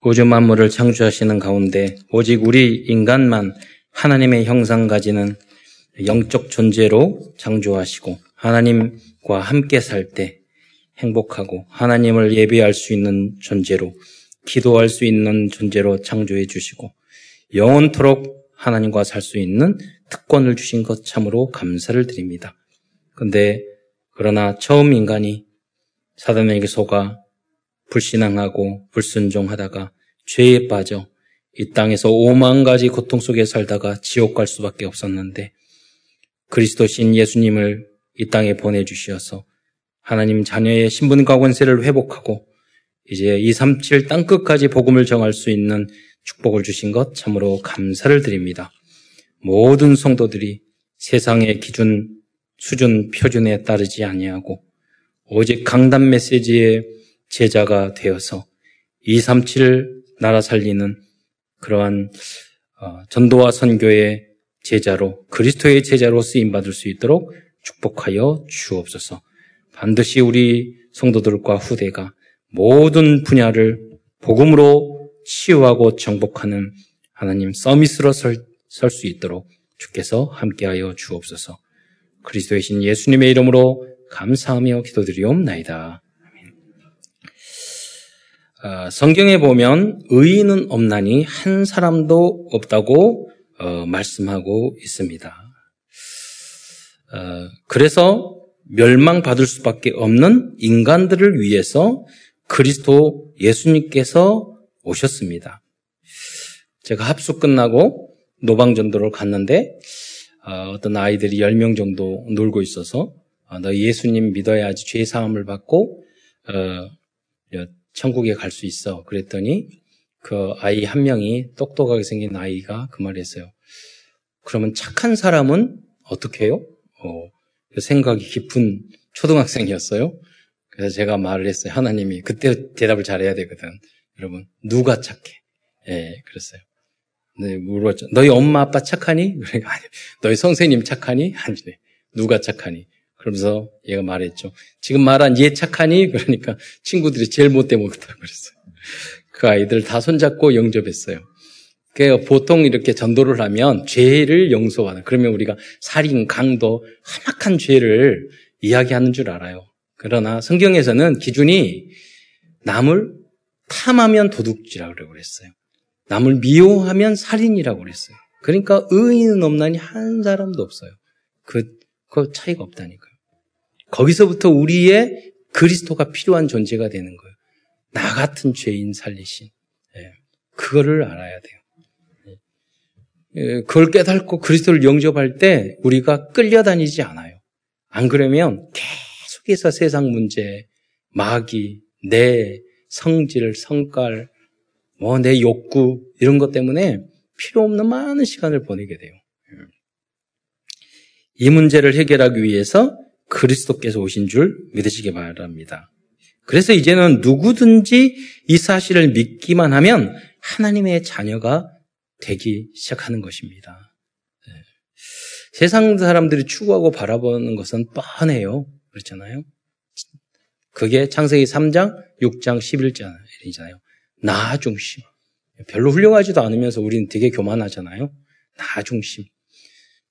우주 만물을 창조하시는 가운데 오직 우리 인간만 하나님의 형상 가지는 영적 존재로 창조하시고 하나님과 함께 살 때 행복하고 하나님을 예배할 수 있는 존재로 기도할 수 있는 존재로 창조해 주시고 영원토록 하나님과 살 수 있는 특권을 주신 것 참으로 감사를 드립니다. 근데 그러나 처음 인간이 사단에게 속아 불신앙하고 불순종하다가 죄에 빠져 이 땅에서 오만 가지 고통 속에 살다가 지옥 갈 수밖에 없었는데 그리스도신 예수님을 이 땅에 보내주시어서 하나님 자녀의 신분과 권세를 회복하고 이제 237 땅끝까지 복음을 정할 수 있는 축복을 주신 것 참으로 감사를 드립니다. 모든 성도들이 세상의 기준, 수준, 표준에 따르지 아니하고 오직 강단 메시지의 제자가 되어서 237 나라 살리는 그러한 어, 전도와 선교의 제자로 그리스도의 제자로 쓰임 받을 수 있도록 축복하여 주옵소서. 반드시 우리 성도들과 후대가 모든 분야를 복음으로 치유하고 정복하는 하나님 서밋으로 설수 있도록 주께서 함께하여 주옵소서. 그리스도의 신 예수님의 이름으로 감사하며 기도드리옵나이다. 어, 성경에 보면 의인은 없나니 한 사람도 없다고 어, 말씀하고 있습니다. 어, 그래서 멸망받을 수밖에 없는 인간들을 위해서 그리스도 예수님께서 오셨습니다. 제가 합숙 끝나고 노방전도를 갔는데 어, 떤 아이들이 10명 정도 놀고 있어서 어, 너 예수님 믿어야지 죄 사함을 받고 어, 천국에 갈 수 있어. 그랬더니 그 아이 한 명이 똑똑하게 생긴 아이가 그 말을 했어요. 그러면 착한 사람은 어떻게 해요? 어, 그 생각이 깊은 초등학생이었어요. 그래서 제가 말을 했어요. 하나님이 그때 대답을 잘해야 되거든. 여러분 누가 착해? 예, 그랬어요. 네, 물었죠. 너희 엄마 아빠 착하니? 그러니까 아니, 너희 선생님 착하니? 아니네. 누가 착하니? 그러면서 얘가 말했죠. 지금 말한 얘 착하니? 그러니까 친구들이 제일 못돼 먹었다고 그랬어요. 그 아이들 다 손잡고 영접했어요. 그 보통 이렇게 전도를 하면 죄를 용서하는 그러면 우리가 살인, 강도, 험악한 죄를 이야기하는 줄 알아요. 그러나 성경에서는 기준이 남을 탐하면 도둑질이라고 그랬어요. 남을 미워하면 살인이라고 그랬어요. 그러니까 의인은 없나니 한 사람도 없어요. 그, 그 차이가 없다니까요. 거기서부터 우리의 그리스도가 필요한 존재가 되는 거예요. 나 같은 죄인 살리신. 예, 그거를 알아야 돼요. 예, 그걸 깨닫고 그리스도를 영접할 때 우리가 끌려다니지 않아요. 안 그러면 계속해서 세상 문제, 마귀, 내 성질, 성깔, 뭐 내 욕구 이런 것 때문에 필요 없는 많은 시간을 보내게 돼요. 예. 이 문제를 해결하기 위해서 그리스도께서 오신 줄 믿으시기 바랍니다. 그래서 이제는 누구든지 이 사실을 믿기만 하면 하나님의 자녀가 되기 시작하는 것입니다. 네. 세상 사람들이 추구하고 바라보는 것은 뻔해요. 그렇잖아요. 그게 창세기 3장, 6장, 11장이잖아요. 나 중심. 별로 훌륭하지도 않으면서 우리는 되게 교만하잖아요. 나 중심.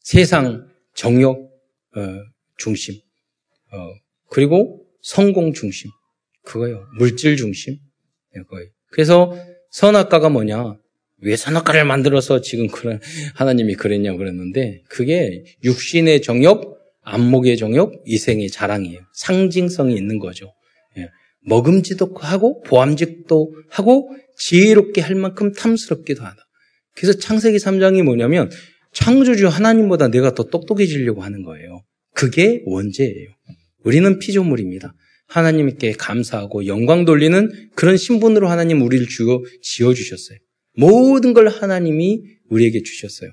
세상, 정욕, 어, 중심. 어, 그리고 성공 중심. 그거요. 물질 중심. 네, 그거예요. 그래서 선악과가 뭐냐? 왜 선악과를 만들어서 지금 그런 하나님이 그랬냐고 그랬는데 그게 육신의 정욕, 안목의 정욕, 이생의 자랑이에요. 상징성이 있는 거죠. 예. 먹음직도 하고 보암직도 하고 지혜롭게 할 만큼 탐스럽기도 하다. 그래서 창세기 3장이 뭐냐면 창조주 하나님보다 내가 더 똑똑해지려고 하는 거예요. 그게 원죄예요. 우리는 피조물입니다. 하나님께 감사하고 영광 돌리는 그런 신분으로 하나님 우리를 주어 지어 주셨어요. 모든 걸 하나님이 우리에게 주셨어요.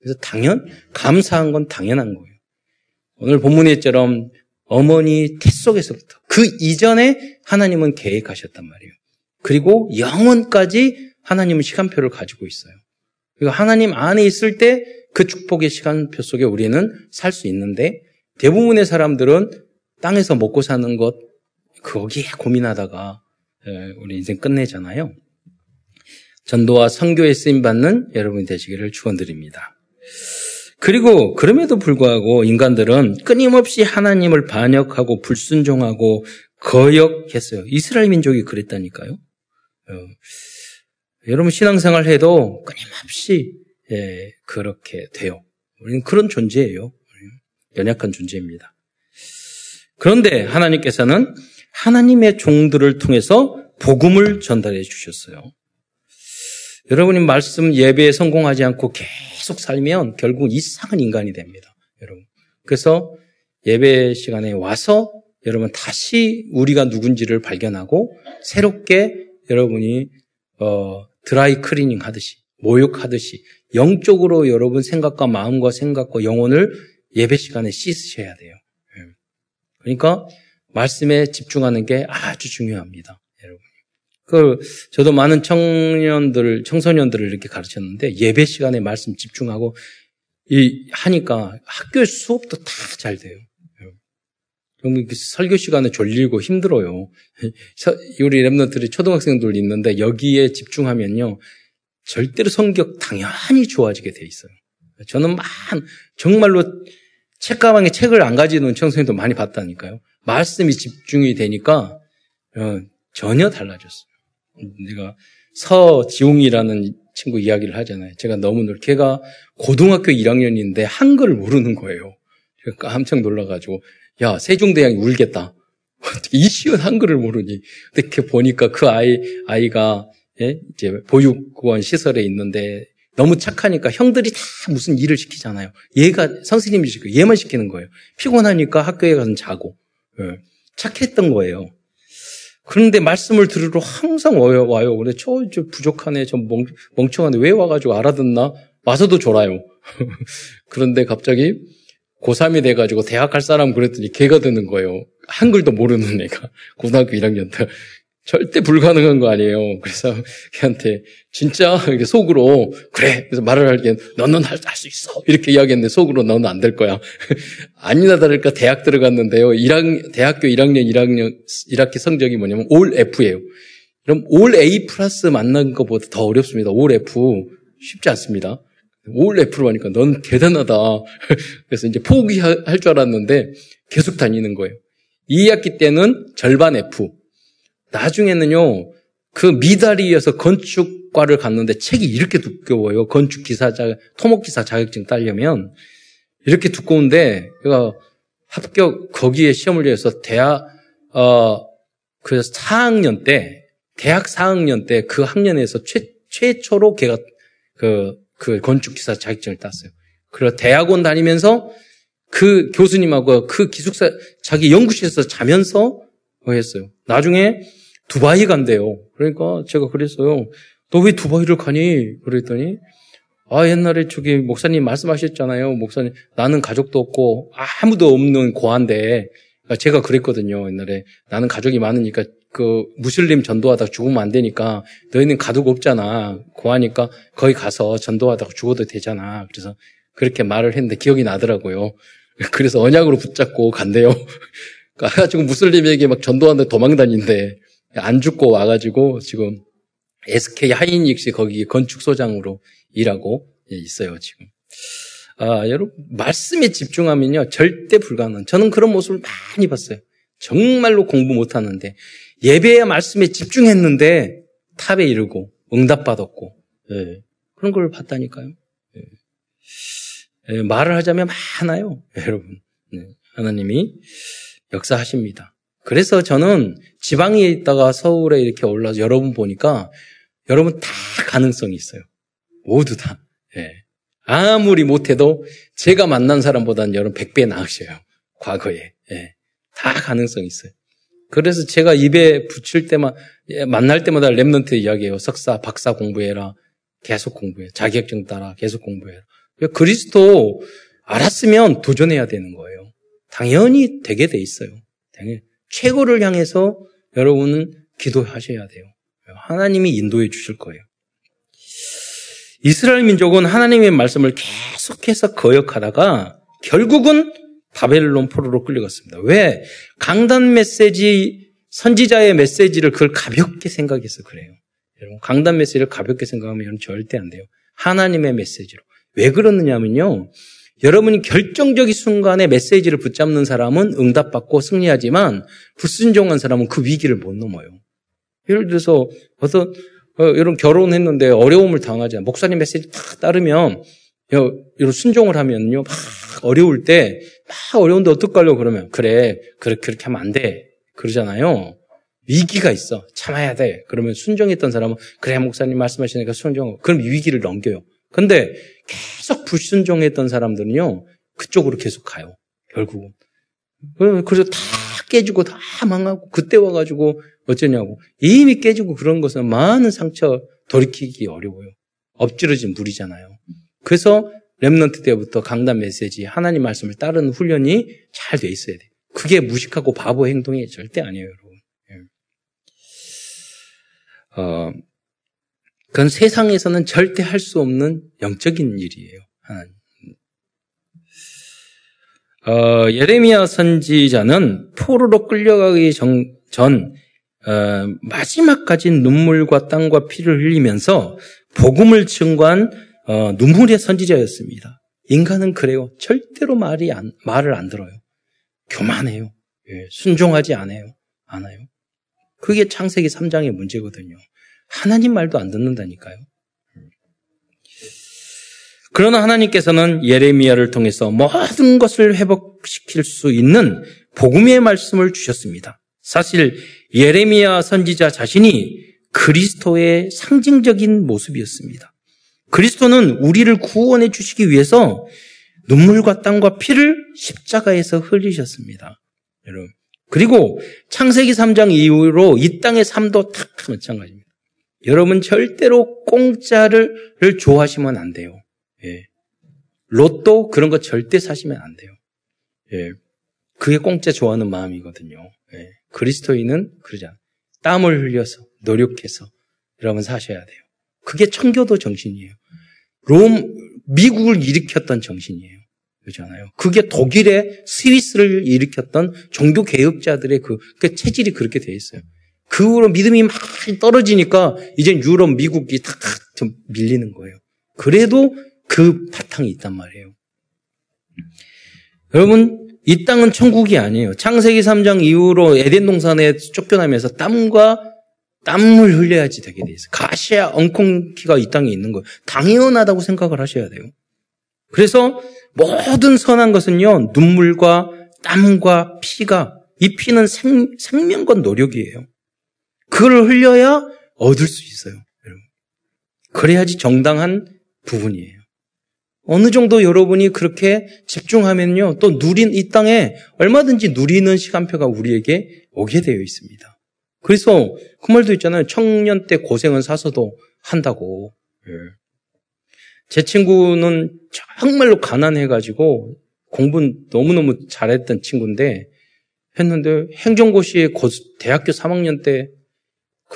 그래서 당연 감사한 건 당연한 거예요. 오늘 본문에처럼 어머니 태 속에서부터 그 이전에 하나님은 계획하셨단 말이에요. 그리고 영원까지 하나님은 시간표를 가지고 있어요. 그리고 하나님 안에 있을 때 그 축복의 시간표 속에 우리는 살 수 있는데 대부분의 사람들은 땅에서 먹고 사는 것 거기에 고민하다가 우리 인생 끝내잖아요. 전도와 선교에 쓰임 받는 여러분이 되시기를 축원드립니다. 그리고 그럼에도 불구하고 인간들은 끊임없이 하나님을 반역하고 불순종하고 거역했어요. 이스라엘 민족이 그랬다니까요. 어, 여러분 신앙생활 해도 끊임없이 예, 그렇게 돼요. 우리는 그런 존재예요. 연약한 존재입니다. 그런데 하나님께서는 하나님의 종들을 통해서 복음을 전달해 주셨어요. 여러분이 말씀 예배에 성공하지 않고 계속 살면 결국 이상한 인간이 됩니다. 여러분. 그래서 예배 시간에 와서 여러분 다시 우리가 누군지를 발견하고 새롭게 여러분이 어, 드라이 클리닝 하듯이 목욕하듯이 영적으로 여러분 생각과 마음과 생각과 영혼을 예배 시간에 씻으셔야 돼요. 예. 그러니까 말씀에 집중하는 게 아주 중요합니다. 여러분. 그 저도 많은 청년들, 청소년들을 이렇게 가르쳤는데 예배 시간에 말씀 집중하고 이 하니까 학교 수업도 다 잘 돼요. 그럼 설교 시간에 졸리고 힘들어요. 우리 랩너들이 초등학생들 있는데 여기에 집중하면요. 절대로 성격 당연히 좋아지게 돼 있어요. 저는 만 정말로 책가방에 책을 안 가지는 청소년도 많이 봤다니까요. 말씀이 집중이 되니까 어, 전혀 달라졌어요. 내가 서지웅이라는 친구 이야기를 하잖아요. 제가 너무 놀, 걔가 고등학교 1학년인데 한글을 모르는 거예요. 제가 깜짝 놀라가지고, 야, 세종대왕이 울겠다. 이 쉬운 한글을 모르니. 근데 걔 보니까 그 아이, 아이가, 예? 이제 보육원 시설에 있는데 너무 착하니까 형들이 다 무슨 일을 시키잖아요. 얘가 선생님이 시키고 얘만 시키는 거예요. 피곤하니까 학교에 가서 자고. 예. 착했던 거예요. 그런데 말씀을 들으러 항상 와요. 와요. 근데 저, 저 부족하네. 저 멍, 멍청한데 왜 와가지고 알아듣나? 와서도 졸아요. 그런데 갑자기 고3이 돼가지고 대학 갈 사람 그랬더니 걔가 되는 거예요. 한글도 모르는 애가. 고등학교 1학년 때. 절대 불가능한 거 아니에요. 그래서 걔한테 진짜 속으로 그래. 그래서 말을 할게 너는 할 수 있어. 이렇게 이야기했는데 속으로 너는 안 될 거야. 아니나 다를까 대학 들어갔는데요. 1학, 대학교 1학년 1학년 1학기 성적이 뭐냐면 올 F예요. 그럼 올 A 플러스 만난 것보다 더 어렵습니다. 올 F 쉽지 않습니다. 올 F로 하니까 넌 대단하다. 그래서 이제 포기할 줄 알았는데 계속 다니는 거예요. 2학기 때는 절반 F. 나중에는요, 그 미달이어서 건축과를 갔는데 책이 이렇게 두꺼워요. 건축 기사자, 토목 기사 자격증 따려면. 이렇게 두꺼운데, 제가 합격, 거기에 시험을 위해서 대학, 어, 그 4학년 때, 대학 4학년 때 그 학년에서 최, 최초로 걔가 그, 그 건축 기사 자격증을 땄어요. 그래서 대학원 다니면서 그 교수님하고 그 기숙사, 자기 연구실에서 자면서 했어요. 나중에 두바이 간대요. 그러니까 제가 그랬어요. 너 왜 두바이를 가니? 그랬더니 아 옛날에 저기 목사님 말씀하셨잖아요. 목사님 나는 가족도 없고 아무도 없는 고아인데 그러니까 제가 그랬거든요. 옛날에 나는 가족이 많으니까 그 무슬림 전도하다 죽으면 안 되니까 너희는 가족 없잖아. 고아니까 거기 가서 전도하다가 죽어도 되잖아. 그래서 그렇게 말을 했는데 기억이 나더라고요. 그래서 언약으로 붙잡고 간대요. 가가지고 무슬림에게 막 전도하는데 도망 다닌대. 안 죽고 와가지고 지금 SK 하이닉스 거기 건축소장으로 일하고 있어요, 지금. 아, 여러분, 말씀에 집중하면요, 절대 불가능. 저는 그런 모습을 많이 봤어요. 정말로 공부 못 하는데, 예배의 말씀에 집중했는데, 탑에 이르고, 응답받았고, 예, 그런 걸 봤다니까요. 예. 예, 말을 하자면 많아요, 여러분. 네, 하나님이 역사하십니다. 그래서 저는 지방에 있다가 서울에 이렇게 올라서 여러분 보니까 여러분 다 가능성이 있어요. 모두 다. 예. 아무리 못해도 제가 만난 사람보다는 여러분 100배 나으셔요. 과거에. 예. 다 가능성이 있어요. 그래서 제가 입에 붙일 때만, 예, 만날 때마다 랩런트 이야기해요. 석사, 박사 공부해라. 계속 공부해. 자격증 따라. 계속 공부해라. 그리스도 알았으면 도전해야 되는 거예요. 당연히 되게 돼 있어요. 당연히. 최고를 향해서 여러분은 기도하셔야 돼요. 하나님이 인도해 주실 거예요. 이스라엘 민족은 하나님의 말씀을 계속해서 거역하다가 결국은 바벨론 포로로 끌려갔습니다. 왜? 강단 메시지, 선지자의 메시지를 그걸 가볍게 생각해서 그래요. 여러분, 강단 메시지를 가볍게 생각하면 절대 안 돼요. 하나님의 메시지로. 왜 그러느냐면요. 여러분이 결정적인 순간에 메시지를 붙잡는 사람은 응답받고 승리하지만 불순종한 사람은 그 위기를 못 넘어요. 예를 들어서 어떤 어, 여러분 결혼했는데 어려움을 당하지 목사님 메시지 딱 따르면 이런 순종을 하면요 막 어려울 때 막 어려운데 어떡하려고 그러면 그래 그렇게 그렇게 하면 안 돼 그러잖아요. 위기가 있어 참아야 돼 그러면 순종했던 사람은 그래 목사님 말씀하시니까 순종 그럼 위기를 넘겨요. 근데 계속 불순종했던 사람들은요, 그쪽으로 계속 가요. 결국은. 그래서 다 깨지고 다 망하고 그때 와가지고 어쩌냐고. 이미 깨지고 그런 것은 많은 상처 돌이키기 어려워요. 엎질러진 물이잖아요. 그래서 랩런트 때부터 강단 메시지, 하나님 말씀을 따르는 훈련이 잘 돼 있어야 돼. 그게 무식하고 바보 행동이 절대 아니에요, 여러분. 예. 어, 그건 세상에서는 절대 할 수 없는 영적인 일이에요. 어, 예레미야 선지자는 포로로 끌려가기 전, 전 어, 마지막까지 눈물과 땀과 피를 흘리면서 복음을 증거한 어, 눈물의 선지자였습니다. 인간은 그래요. 절대로 말이 안, 말을 안 들어요. 교만해요. 예, 순종하지 않아요. 않아요. 그게 창세기 3장의 문제거든요. 하나님 말도 안 듣는다니까요. 그러나 하나님께서는 예레미야를 통해서 모든 것을 회복시킬 수 있는 복음의 말씀을 주셨습니다. 사실 예레미야 선지자 자신이 그리스도의 상징적인 모습이었습니다. 그리스도는 우리를 구원해 주시기 위해서 눈물과 땀과 피를 십자가에서 흘리셨습니다. 여러분. 그리고 창세기 3장 이후로 이 땅의 삶도 다 마찬가지입니다. 여러분 절대로 공짜를 좋아하시면 안 돼요. 예. 로또 그런 거 절대 사시면 안 돼요. 예. 그게 공짜 좋아하는 마음이거든요. 예. 그리스도인은 그러잖아. 땀을 흘려서 노력해서 여러분 사셔야 돼요. 그게 청교도 정신이에요. 롬 미국을 일으켰던 정신이에요. 그렇잖아요. 그게 독일의 스위스를 일으켰던 종교 개혁자들의 그, 그 체질이 그렇게 돼 있어요. 그 후로 믿음이 많이 떨어지니까 이제 유럽, 미국이 다 좀 밀리는 거예요. 그래도 그 바탕이 있단 말이에요. 여러분, 이 땅은 천국이 아니에요. 창세기 3장 이후로 에덴 동산에 쫓겨나면서 땀과 땀을 흘려야지 되게 돼 있어요. 가시야 엉콩키가 이 땅에 있는 거예요. 당연하다고 생각을 하셔야 돼요. 그래서 모든 선한 것은요, 눈물과 땀과 피가, 이 피는 생, 생명과 노력이에요. 그걸 흘려야 얻을 수 있어요. 여러분. 그래야지 정당한 부분이에요. 어느 정도 여러분이 그렇게 집중하면요, 또 누린 이 땅에 얼마든지 누리는 시간표가 우리에게 오게 되어 있습니다. 그래서 그 말도 있잖아요. 청년 때 고생은 사서도 한다고. 예. 제 친구는 정말로 가난해가지고 공부 너무너무 잘했던 친구인데 했는데 행정고시에 대학교 3학년 때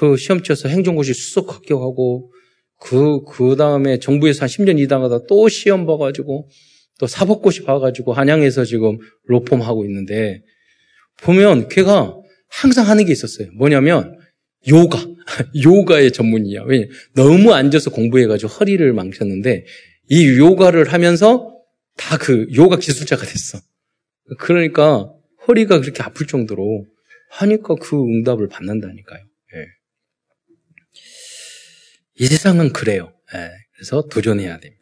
그 시험 치어서 행정고시 수석 합격하고 그, 그 다음에 정부에서 한 10년 이당하다 또 시험 봐가지고 또 사법고시 봐가지고 한양에서 지금 로펌 하고 있는데 보면 걔가 항상 하는 게 있었어요. 뭐냐면 요가. 요가의 전문이야. 왜냐 너무 앉아서 공부해가지고 허리를 망쳤는데 이 요가를 하면서 다 그 요가 기술자가 됐어. 그러니까 허리가 그렇게 아플 정도로 하니까 그 응답을 받는다니까요. 이 세상은 그래요. 예, 그래서 도전해야 됩니다.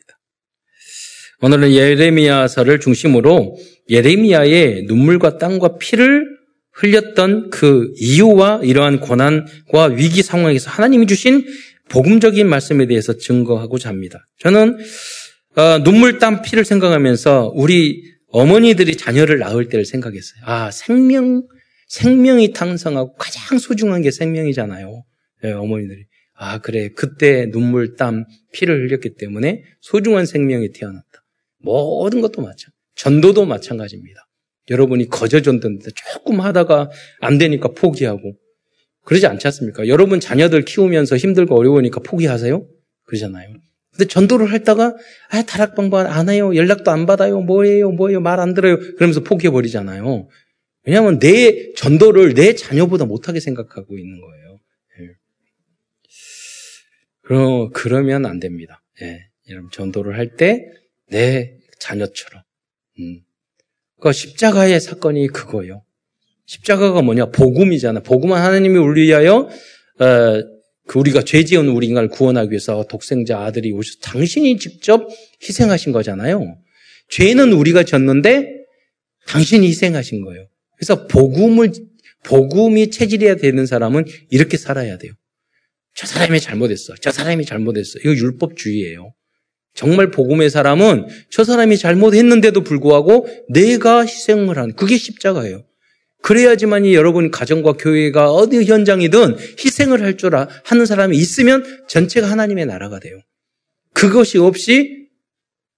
오늘은 예레미야서를 중심으로 예레미야의 눈물과 땀과 피를 흘렸던 그 이유와 이러한 고난과 위기 상황에서 하나님이 주신 복음적인 말씀에 대해서 증거하고자 합니다. 저는 어, 눈물, 땀, 피를 생각하면서 우리 어머니들이 자녀를 낳을 때를 생각했어요. 아, 생명, 생명이 탄생하고 가장 소중한 게 생명이잖아요. 네, 어머니들이. 아, 그래. 그때 눈물, 땀, 피를 흘렸기 때문에 소중한 생명이 태어났다. 모든 것도 마찬가지. 전도도 마찬가지입니다. 여러분이 거저 전도인데 조금 하다가 안 되니까 포기하고 그러지 않지 않습니까? 여러분 자녀들 키우면서 힘들고 어려우니까 포기하세요? 그러잖아요. 근데 전도를 했다가 아 다락방방 안 해요. 연락도 안 받아요. 뭐예요? 뭐예요? 말 안 들어요. 그러면서 포기해 버리잖아요. 왜냐하면 내 전도를 내 자녀보다 못하게 생각하고 있는 거예요. 그러, 그러면 안 됩니다. 예. 여러분, 전도를 할 때 내 자녀처럼. 음. 그 십자가의 사건이 그거예요. 십자가가 뭐냐? 복음이잖아. 복음은 하나님이 우리 위하여 어, 그 우리가 죄 지은 우리 인간을 구원하기 위해서 독생자 아들이 오셔서 당신이 직접 희생하신 거잖아요. 죄는 우리가 졌는데 당신이 희생하신 거예요. 그래서 복음을 복음이 체질이야 되는 사람은 이렇게 살아야 돼요. 저 사람이 잘못했어. 저 사람이 잘못했어. 이거 율법주의예요. 정말 복음의 사람은 저 사람이 잘못했는데도 불구하고 내가 희생을 하는 그게 십자가예요. 그래야지만이 여러분 가정과 교회가 어디 현장이든 희생을 할 줄 하는 사람이 있으면 전체가 하나님의 나라가 돼요. 그것이 없이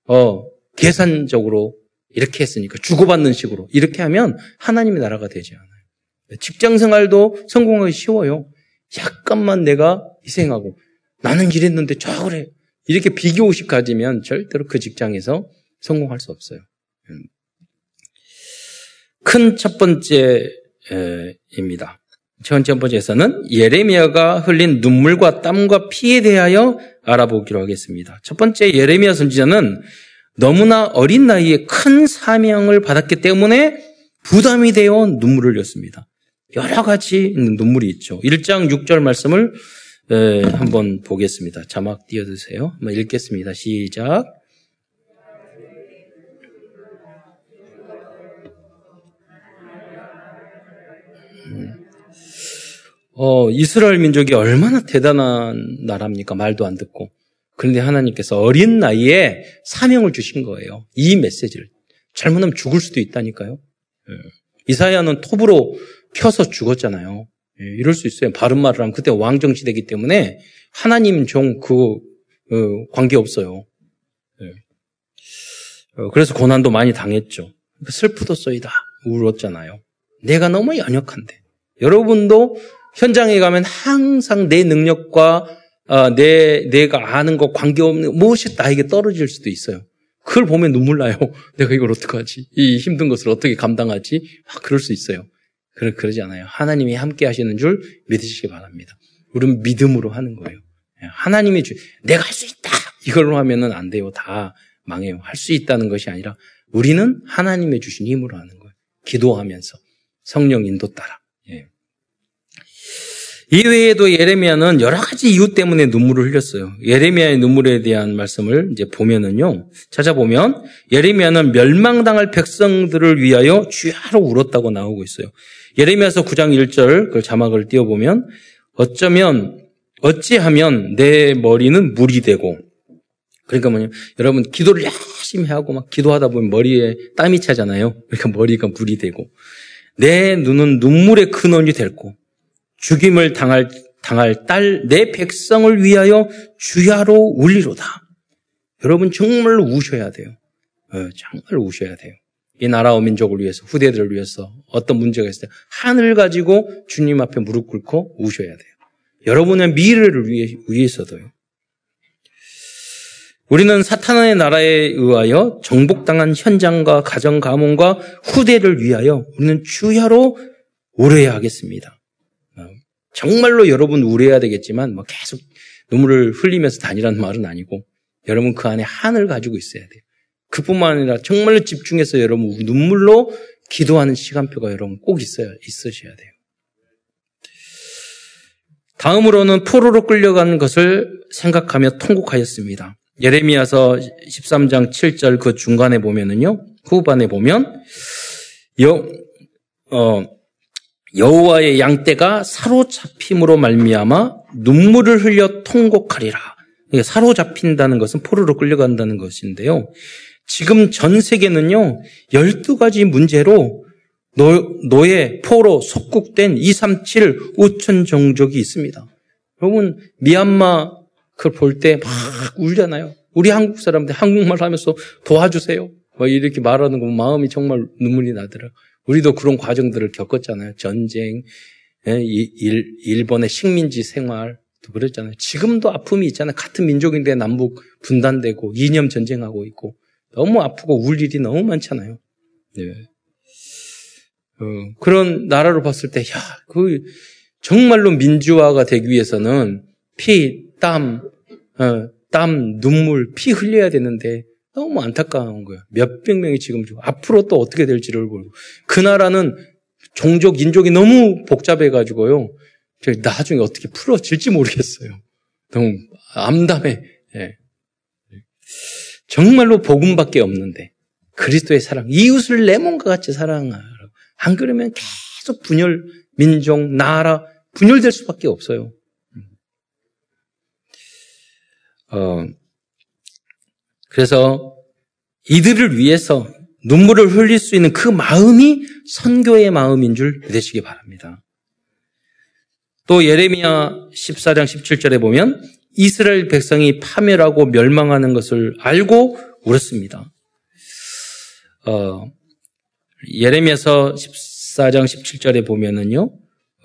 어 계산적으로 이렇게 했으니까 주고받는 식으로 이렇게 하면 하나님의 나라가 되지 않아요. 직장 생활도 성공하기 쉬워요. 약간만 내가 희생하고 나는 이랬는데 저 그래 이렇게 비교의식 가지면 절대로 그 직장에서 성공할 수 없어요. 음. 큰첫 번째입니다. 첫 번째에서는 예레미야가 흘린 눈물과 땀과 피에 대하여 알아보기로 하겠습니다. 첫 번째 예레미야 선지자는 너무나 어린 나이에 큰 사명을 받았기 때문에 부담이 되어 눈물을 흘렸습니다. 여러 가지 눈물이 있죠. 1장 6절 말씀을 한번 보겠습니다. 자막 띄워주세요. 한번 읽겠습니다. 시작. 어, 이스라엘 민족이 얼마나 대단한 나라입니까? 말도 안 듣고. 그런데 하나님께서 어린 나이에 사명을 주신 거예요. 이 메시지를. 잘못하면 죽을 수도 있다니까요. 예. 이사야는 톱으로 펴서 죽었잖아요. 예, 이럴 수 있어요. 바른 말을 하면 그때 왕정 시대이기 때문에 하나님 종그 어, 관계 없어요. 예. 어, 그래서 고난도 많이 당했죠. 슬프도소이다 울었잖아요. 내가 너무 연약한데. 여러분도 현장에 가면 항상 내 능력과 어, 내 내가 아는 것 관계없는 무엇이 나에게 떨어질 수도 있어요. 그걸 보면 눈물 나요. 내가 이걸 어떡하지? 이 힘든 것을 어떻게 감당하지? 막 그럴 수 있어요. 그러, 그러지 않아요. 하나님이 함께 하시는 줄 믿으시기 바랍니다. 우리는 믿음으로 하는 거예요. 예, 하나님이 주, 내가 할 수 있다! 이걸로 하면은 안 돼요. 다 망해요. 할 수 있다는 것이 아니라 우리는 하나님의 주신 힘으로 하는 거예요. 기도하면서 성령 인도 따라. 이 외에도 예레미야는 여러 가지 이유 때문에 눈물을 흘렸어요. 예레미야의 눈물에 대한 말씀을 이제 보면은요. 찾아보면 예레미야는 멸망당할 백성들을 위하여 주야로 울었다고 나오고 있어요. 예레미야서 9장 1절 그 자막을 띄워 보면 어쩌면 어찌하면 내 머리는 물이 되고 그러니까 뭐냐 여러분 기도를 열심히 하고 막 기도하다 보면 머리에 땀이 차잖아요. 그러니까 머리가 물이 되고 내 눈은 눈물의 근원이 될고 죽임을 당할, 당할 딸, 내 백성을 위하여 주야로 울리로다. 여러분 정말 우셔야 돼요. 어, 정말 우셔야 돼요. 이 나라와 민족을 위해서, 후대들을 위해서 어떤 문제가 있을 때 하늘 가지고 주님 앞에 무릎 꿇고 우셔야 돼요. 여러분의 미래를 위해, 위해서도요. 우리는 사탄의 나라에 의하여 정복당한 현장과 가정 가문과 후대를 위하여 우리는 주야로 울어야 하겠습니다. 정말로 여러분 우려해야 되겠지만 뭐 계속 눈물을 흘리면서 다니라는 말은 아니고 여러분 그 안에 한을 가지고 있어야 돼요. 그뿐만 아니라 정말로 집중해서 여러분 눈물로 기도하는 시간표가 여러분 꼭 있어야 있으셔야 돼요. 다음으로는 포로로 끌려가는 것을 생각하며 통곡하였습니다. 예레미야서 13장 7절 그 중간에 보면은요, 후반에 보면 여, 어, 여호와의 양떼가 사로잡힘으로 말미암아 눈물을 흘려 통곡하리라. 사로잡힌다는 것은 포로로 끌려간다는 것인데요. 지금 전 세계는요, 12가지 문제로 노, 노예, 포로, 속국된 237 5천 종족이 있습니다. 여러분, 미얀마 그걸 볼 때 막 울잖아요. 우리 한국 사람들 한국말 하면서 도와주세요. 이렇게 말하는 거 마음이 정말 눈물이 나더라. 우리도 그런 과정들을 겪었잖아요. 전쟁, 예, 일, 일본의 식민지 생활, 도 그랬잖아요. 지금도 아픔이 있잖아요. 같은 민족인데 남북 분단되고 이념 전쟁하고 있고 너무 아프고 울 일이 너무 많잖아요. 네. 어, 그런 나라로 봤을 때, 야, 그 정말로 민주화가 되기 위해서는 피, 땀, 어, 땀, 눈물, 피 흘려야 되는데 너무 안타까운 거예요. 몇백 명이 지금 죽고 앞으로 또 어떻게 될지를 모르고 그 나라는 종족, 인족이 너무 복잡해가지고요. 나중에 어떻게 풀어질지 모르겠어요. 너무 암담해. 예. 정말로 복음밖에 없는데 그리스도의 사랑, 이웃을 내 몸과 같이 사랑하라. 안 그러면 계속 분열, 민족, 나라 분열될 수밖에 없어요. 어, 그래서 이들을 위해서 눈물을 흘릴 수 있는 그 마음이 선교의 마음인 줄 믿으시기 바랍니다. 또 예레미야 14장 17절에 보면 이스라엘 백성이 파멸하고 멸망하는 것을 알고 울었습니다. 어, 예레미야서 14장 17절에 보면은요,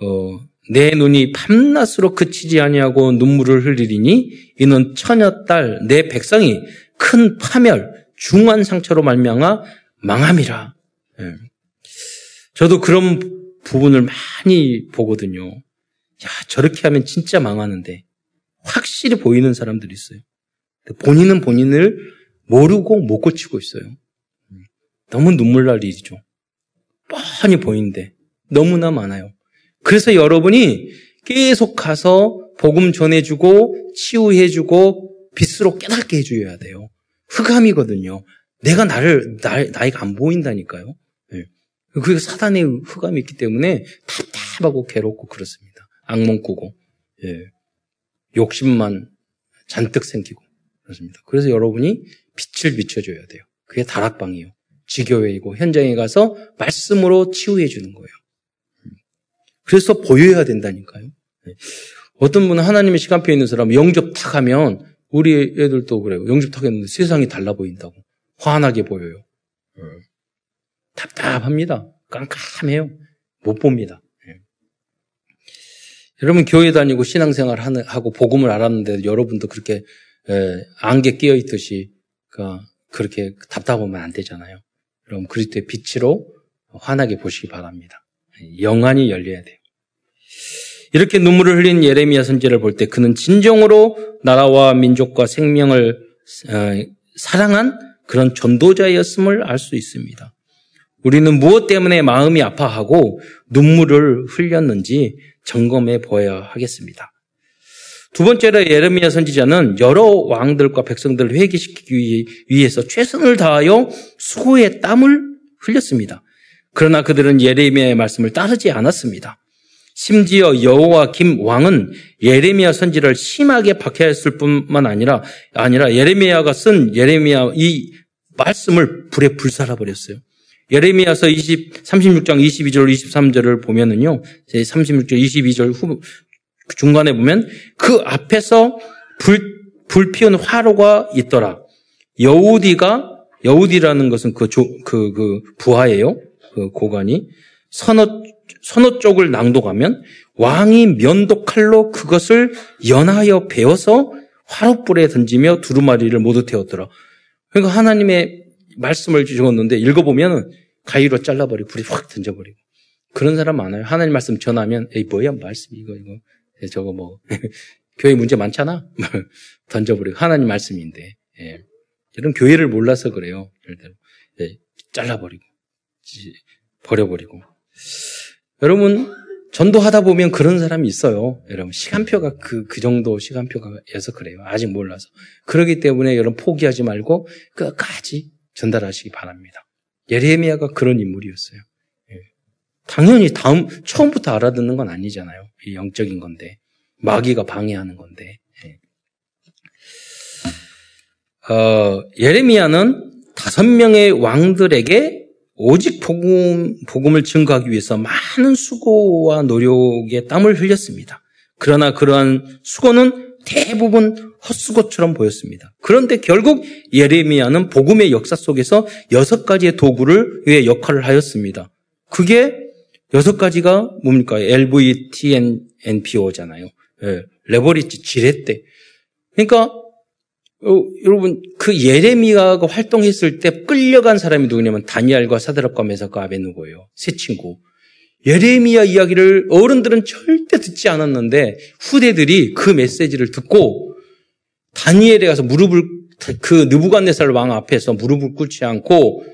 어, 내 눈이 밤낮으로 그치지 아니하고 눈물을 흘리리니 이는 처녀 딸 내 백성이 큰 파멸 중한 상처로 말미암아 망함이라. 예. 저도 그런 부분을 많이 보거든요. 야 저렇게 하면 진짜 망하는데 확실히 보이는 사람들이 있어요. 본인은 본인을 모르고 못 고치고 있어요. 음. 너무 눈물 날 일이죠. 뻔히 보이는데 너무나 많아요. 그래서 여러분이 계속 가서 복음 전해주고 치유해주고 빛으로 깨닫게 해줘야 돼요. 흑암이거든요. 내가 나를 나, 나이가 안 보인다니까요. 네. 그게 사단의 흑암이 있기 때문에 답답하고 괴롭고 그렇습니다. 악몽 꾸고 예. 욕심만 잔뜩 생기고 그렇습니다. 그래서 여러분이 빛을 비춰줘야 돼요. 그게 다락방이요. 지교회이고 현장에 가서 말씀으로 치유해 주는 거예요. 그래서 보여야 된다니까요. 네. 어떤 분은 하나님의 시간표에 있는 사람 영접 탁 하면 우리 애들도 그래요. 영접 탁 했는데 세상이 달라 보인다고. 환하게 보여요. 네. 답답합니다. 깜깜해요. 못 봅니다. 네. 여러분 교회 다니고 신앙생활 하고 복음을 알았는데 여러분도 그렇게 안개 끼어 있듯이 그렇게 답답하면 안 되잖아요. 여러분 그리스도의 빛으로 환하게 보시기 바랍니다. 영안이 열려야 돼요. 이렇게 눈물을 흘린 예레미야 선지를 볼 때 그는 진정으로 나라와 민족과 생명을 어, 사랑한 그런 전도자였음을 알 수 있습니다. 우리는 무엇 때문에 마음이 아파하고 눈물을 흘렸는지 점검해 보아야 하겠습니다. 두 번째로 예레미야 선지자는 여러 왕들과 백성들을 회개시키기 위해서 최선을 다하여 수고의 땀을 흘렸습니다. 그러나 그들은 예레미야의 말씀을 따르지 않았습니다. 심지어 여호와 김 왕은 예레미야 선지를 심하게 박해했을 뿐만 아니라 아니라 예레미야가 쓴 예레미야 이 말씀을 불에 불살아 버렸어요. 예레미야서 20 36장 22절 23절을 보면은요. 36절 22절 후 중간에 보면 그 앞에서 불, 불 피운 화로가 있더라. 여우디가 여우디라는 것은 그, 조, 그, 그 부하예요. 그 고관이 선어 선어 쪽을 낭독하면 왕이 면도 칼로 그것을 연하여 베어서 화롯불에 던지며 두루마리를 모두 태웠더라. 그러니까 하나님의 말씀을 주셨는데 읽어보면 가위로 잘라버리고 불에 확 던져버리고 그런 사람 많아요. 하나님 말씀 전하면 에이 뭐야 말씀 이거 이거 저거 뭐 교회 문제 많잖아 던져버리고 하나님 말씀인데 예. 이런 교회를 몰라서 그래요. 예. 잘라버리고 버려버리고 여러분, 전도하다 보면 그런 사람이 있어요. 여러분, 시간표가 그, 그 정도 시간표가여서 그래요. 아직 몰라서. 그러기 때문에 여러분 포기하지 말고 끝까지 전달하시기 바랍니다. 예레미야가 그런 인물이었어요. 예. 당연히 다음, 처음부터 알아듣는 건 아니잖아요. 영적인 건데. 마귀가 방해하는 건데. 예. 어, 예레미야는 다섯 명의 왕들에게 오직 복음, 복음을 증거하기 위해서 많은 수고와 노력에 땀을 흘렸습니다. 그러나 그러한 수고는 대부분 헛수고처럼 보였습니다. 그런데 결국 예레미야는 복음의 역사 속에서 여섯 가지의 도구를 위해 역할을 하였습니다. 그게 여섯 가지가 뭡니까? LVTNPO잖아요. 예, 레버리지 지렛대. 그러니까 어, 여러분 그 예레미야가 활동했을 때 끌려간 사람이 누구냐면 다니엘과 사드락과 메사과 아베누고예요. 세 친구. 예레미야 이야기를 어른들은 절대 듣지 않았는데 후대들이 그 메시지를 듣고 다니엘에 가서 무릎을 그 느부갓네살 왕 앞에서 무릎을 꿇지 않고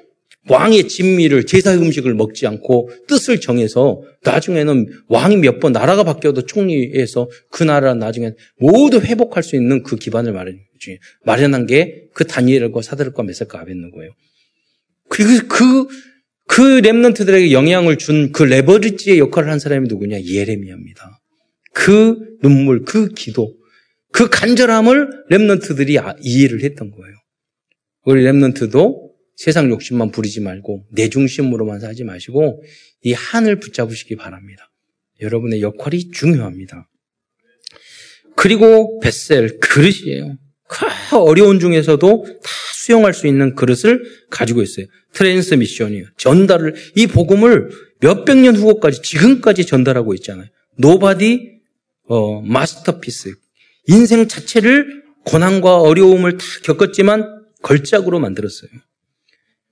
왕의 진미를 제사 음식을 먹지 않고 뜻을 정해서 나중에는 왕이 몇 번 나라가 바뀌어도 총리에서 그 나라 나중에 모두 회복할 수 있는 그 기반을 마련, 마련한 게 그 다니엘과 사드락과 메사카 아벤누고예요. 그, 그, 그 랩런트들에게 영향을 준 그 레버리지의 역할을 한 사람이 누구냐? 예레미야입니다. 그 눈물, 그 기도, 그 간절함을 랩런트들이 아, 이해를 했던 거예요. 우리 랩런트도 세상 욕심만 부리지 말고 내 중심으로만 살지 마시고 이 한을 붙잡으시기 바랍니다. 여러분의 역할이 중요합니다. 그리고 vessel 그릇이에요. 그 어려운 중에서도 다 수용할 수 있는 그릇을 가지고 있어요. transmission이에요. 전달을 이 복음을 몇백 년 후까지 지금까지 전달하고 있잖아요. nobody 어, masterpiece 인생 자체를 고난과 어려움을 다 겪었지만 걸작으로 만들었어요.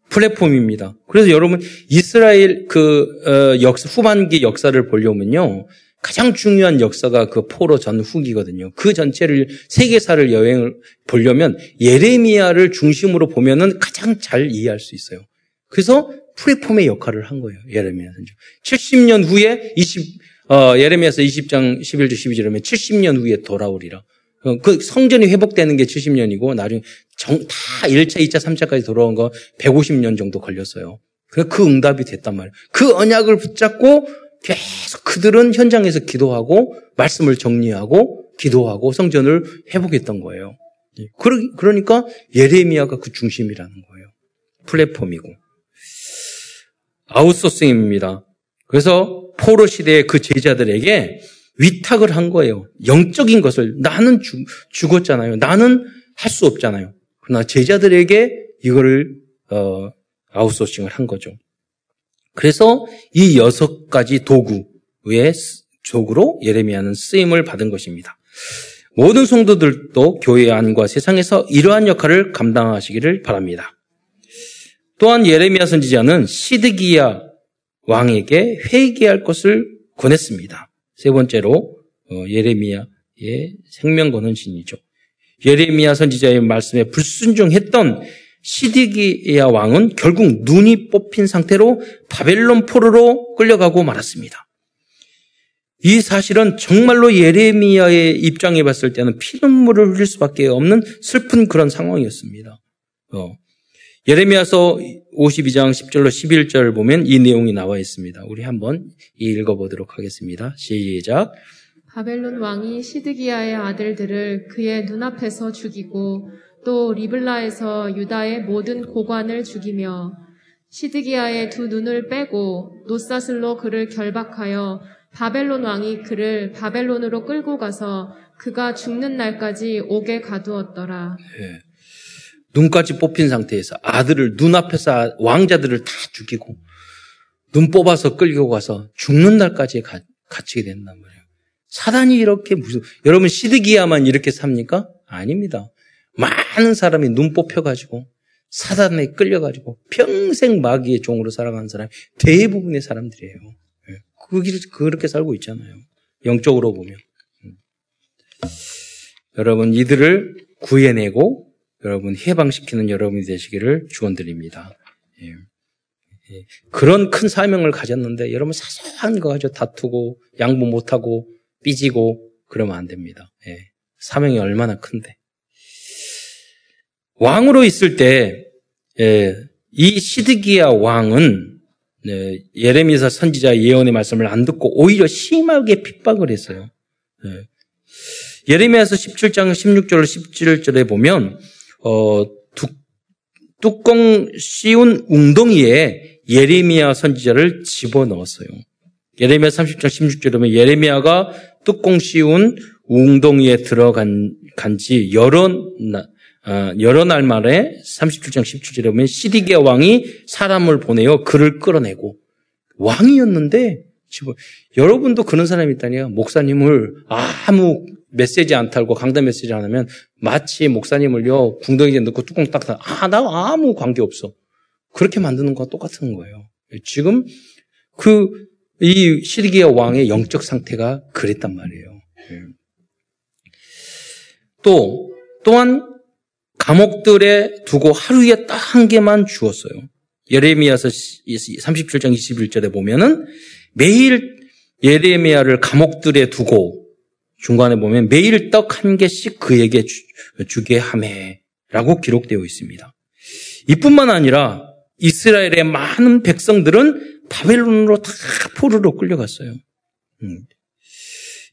플랫폼입니다. 그래서 여러분 이스라엘 그 어, 역사 후반기 역사를 보려면요 가장 중요한 역사가 그 포로 전후기거든요. 그 전체를 세계사를 여행을 보려면 예레미야를 중심으로 보면은 가장 잘 이해할 수 있어요. 그래서 플랫폼의 역할을 한 거예요. 예레미야 선지. 70년 후에 20 어, 예레미야서 20장 11절 12절이면 70년 후에 돌아오리라. 어, 그 성전이 회복되는 게 70년이고 나중에 정, 다 1차, 2차, 3차까지 돌아온 거 150년 정도 걸렸어요. 그 응답이 됐단 말이에요. 그 언약을 붙잡고 계속 그들은 현장에서 기도하고 말씀을 정리하고 기도하고 성전을 회복했던 거예요. 예, 그러니까 예레미야가 그 중심이라는 거예요. 플랫폼이고. 아웃소싱입니다. 그래서 포로 시대의 그 제자들에게 위탁을 한 거예요. 영적인 것을 나는 죽, 죽었잖아요. 나는 할 수 없잖아요. 그러나 제자들에게 이거를 어, 아웃소싱을 한 거죠. 그래서 이 여섯 가지 도구의 적으로 예레미야는 쓰임을 받은 것입니다. 모든 성도들도 교회 안과 세상에서 이러한 역할을 감당하시기를 바랍니다. 또한 예레미야 선지자는 시드기야 왕에게 회개할 것을 권했습니다. 세 번째로 어, 예레미야의 생명 거는 신이죠. 예레미야 선지자의 말씀에 불순종했던 시디기야 왕은 결국 눈이 뽑힌 상태로 바벨론 포로로 끌려가고 말았습니다. 이 사실은 정말로 예레미야의 입장에 봤을 때는 피눈물을 흘릴 수밖에 없는 슬픈 그런 상황이었습니다. 어. 예레미야서 52장 10절로 11절 보면 이 내용이 나와 있습니다. 우리 한번 읽어보도록 하겠습니다. 시작. 바벨론 왕이 시드기야의 아들들을 그의 눈앞에서 죽이고 또 리블라에서 유다의 모든 고관을 죽이며 시드기야의 두 눈을 빼고 노사슬로 그를 결박하여 바벨론 왕이 그를 바벨론으로 끌고 가서 그가 죽는 날까지 옥에 가두었더라. 네. 눈까지 뽑힌 상태에서 아들을 눈앞에서 왕자들을 다 죽이고 눈 뽑아서 끌고 가서 죽는 날까지 가, 갇히게 된단 말이에요. 사단이 이렇게 무슨 여러분 시드기야만 이렇게 삽니까? 아닙니다. 많은 사람이 눈 뽑혀가지고 사단에 끌려가지고 평생 마귀의 종으로 살아가는 사람이 대부분의 사람들이에요. 예. 그 길, 그렇게 살고 있잖아요. 영적으로 보면. 음. 여러분, 이들을 구해내고 여러분 해방시키는 여러분이 되시기를 축원드립니다. 예. 예. 그런 큰 사명을 가졌는데 여러분 사소한 거 가지고 다투고 양보 못하고 삐지고 그러면 안 됩니다. 예. 사명이 얼마나 큰데. 왕으로 있을 때, 예, 이 시드기야 왕은 네, 예레미사 선지자 예언의 말씀을 안 듣고 오히려 심하게 핍박을 했어요. 예. 예레미야서 17장 16절 17절에 보면 어, 두, 뚜껑 씌운 웅덩이에 예레미야 선지자를 집어넣었어요. 예레미야 30장 16절에 보면 예레미야가 뚜껑 씌운 웅덩이에 들어간 간지 여러 어, 여러 날 만에 37장 17절에 보면 시디게 왕이 사람을 보내어 그를 끌어내고 왕이었는데 여러분도 그런 사람이 있다니요. 목사님을 아무 메시지 안 탈고 강단 메시지 안 하면 마치 목사님을요 궁덩이에 넣고 뚜껑 딱. 아, 나 아무 관계 없어. 그렇게 만드는 거와 똑같은 거예요. 지금 그 이 시리기아 왕의 영적 상태가 그랬단 말이에요. 또 또한 감옥들에 두고 하루에 딱 한 개만 주었어요. 예레미야서 37장 21절에 보면은 매일 예레미야를 감옥들에 두고 중간에 보면 매일 떡 한 개씩 그에게 주, 게 하매라고 기록되어 있습니다. 이뿐만 아니라 이스라엘의 많은 백성들은 바벨론으로 다 포로로 끌려갔어요. 음.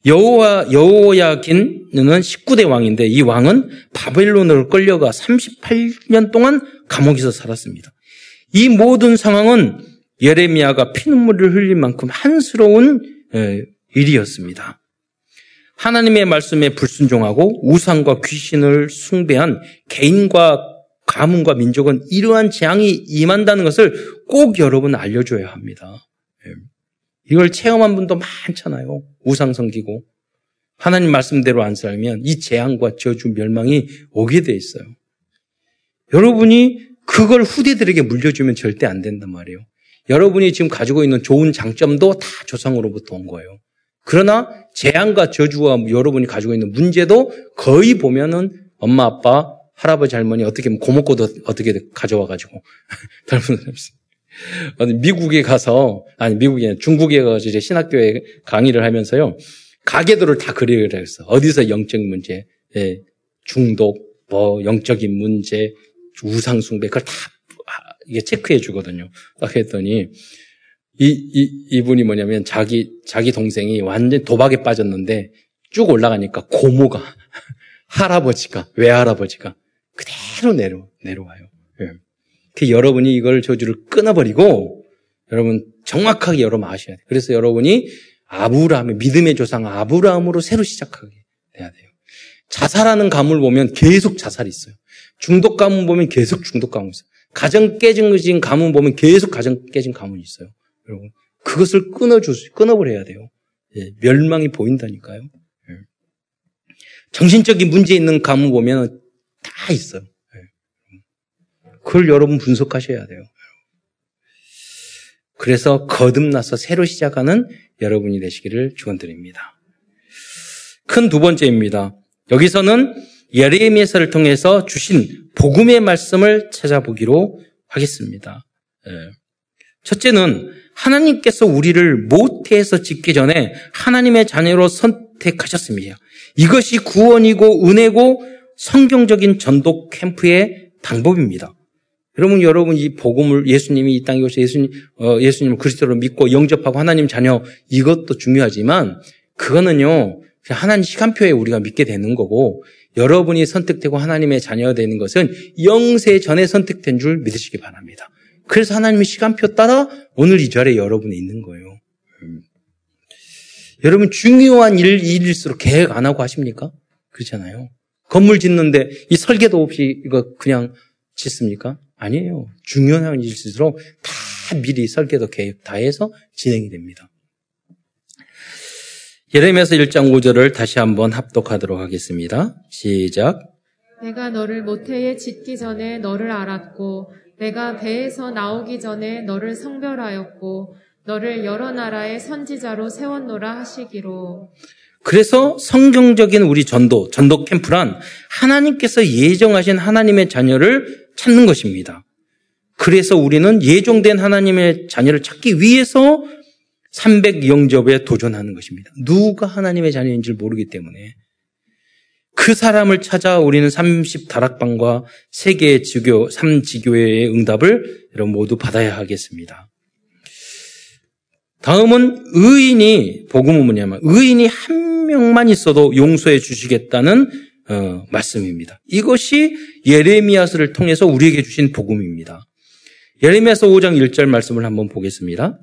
여호와 여호야긴은 19대 왕인데 이 왕은 바벨론으로 끌려가 38년 동안 감옥에서 살았습니다. 이 모든 상황은 예레미야가 피눈물을 흘릴 만큼 한스러운 일이었습니다. 하나님의 말씀에 불순종하고 우상과 귀신을 숭배한 개인과 가문과 민족은 이러한 재앙이 임한다는 것을 꼭 여러분 알려줘야 합니다. 이걸 체험한 분도 많잖아요. 우상 섬기고 하나님 말씀대로 안 살면 이 재앙과 저주 멸망이 오게 돼 있어요. 여러분이 그걸 후대들에게 물려주면 절대 안 된단 말이에요. 여러분이 지금 가지고 있는 좋은 장점도 다 조상으로부터 온 거예요. 그러나 재앙과 저주와 여러분이 가지고 있는 문제도 거의 보면은 엄마, 아빠, 할아버지, 할머니 어떻게 고목고도 어떻게 가져와 가지고. 미국에 가서, 아니, 아니라 중국에 가서 이제 신학교에 강의를 하면서요, 가게들을 다 그리려 했어. 어디서 영적 문제, 예, 중독, 뭐, 영적인 문제, 우상숭배, 그걸 다, 이게 체크해 주거든요. 딱 했더니, 이, 이, 이분이 뭐냐면 자기, 자기 동생이 완전 도박에 빠졌는데 쭉 올라가니까 고모가, 할아버지가, 외할아버지가 그대로 내려, 내려와요. 예. 그 여러분이 이걸 저주를 끊어버리고 여러분 정확하게 여러분 아셔야 돼요. 그래서 여러분이 아브라함의 믿음의 조상 아브라함으로 새로 시작하게 돼야 돼요. 자살하는 가문을 보면 계속 자살이 있어요. 중독 가문 보면 계속 중독 가문 있어요. 가정 깨진 가문 보면 계속 가정 깨진 가문이 있어요. 여러분 그것을 끊어주 끊어버려야 돼요. 예, 멸망이 보인다니까요. 예. 정신적인 문제 있는 가문 보면 다 있어요. 그걸 여러분 분석하셔야 돼요. 그래서 거듭나서 새로 시작하는 여러분이 되시기를 축원드립니다. 큰 두 번째입니다. 여기서는 예레미야서를 통해서 주신 복음의 말씀을 찾아보기로 하겠습니다. 예. 첫째는 하나님께서 우리를 모태에서 짓기 전에 하나님의 자녀로 선택하셨습니다. 이것이 구원이고 은혜고 성경적인 전도 캠프의 방법입니다. 여러분, 여러분 이 복음을 예수님이 이 땅에 오셔서 예수님, 어, 예수님을 그리스도로 믿고 영접하고 하나님 자녀 이것도 중요하지만 그거는요, 하나님 시간표에 우리가 믿게 되는 거고 여러분이 선택되고 하나님의 자녀가 되는 것은 영세 전에 선택된 줄 믿으시기 바랍니다. 그래서 하나님의 시간표 따라 오늘 이 자리에 여러분이 있는 거예요. 음. 여러분 중요한 일, 일일수록 계획 안 하고 하십니까? 그렇잖아요. 건물 짓는데 이 설계도 없이 이거 그냥 짓습니까? 아니에요. 중요한 일일수록 다 미리 설계도 계획 다 해서 진행이 됩니다. 예레미야서 1장 5절을 다시 한번 합독하도록 하겠습니다. 시작. 내가 너를 모태에 짓기 전에 너를 알았고 내가 배에서 나오기 전에 너를 성별하였고 너를 여러 나라의 선지자로 세웠노라 하시기로. 그래서 성경적인 우리 전도, 전도 캠프란 하나님께서 예정하신 하나님의 자녀를 찾는 것입니다. 그래서 우리는 예정된 하나님의 자녀를 찾기 위해서 300 영접에 도전하는 것입니다. 누가 하나님의 자녀인지 모르기 때문에 그 사람을 찾아 우리는 30 다락방과 세계 지교, 3지교회의 응답을 여러분 모두 받아야 하겠습니다. 다음은 의인이 복음은 뭐냐면 의인이 한 명만 있어도 용서해 주시겠다는 어, 말씀입니다. 이것이 예레미야서를 통해서 우리에게 주신 복음입니다. 예레미야서 5장 1절 말씀을 한번 보겠습니다.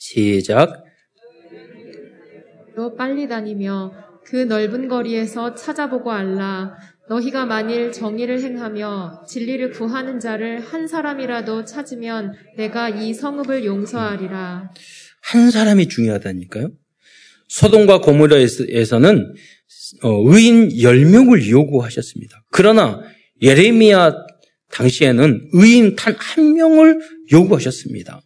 시작. 너 빨리 다니며 그 넓은 거리에서 찾아보고 알라. 너희가 만일 정의를 행하며 진리를 구하는 자를 한 사람이라도 찾으면 내가 이 성읍을 용서하리라. 한 사람이 중요하다니까요. 소돔과 고모라에서는 어, 의인 10명을 요구하셨습니다. 그러나 예레미야 당시에는 의인 단 한 명을 요구하셨습니다.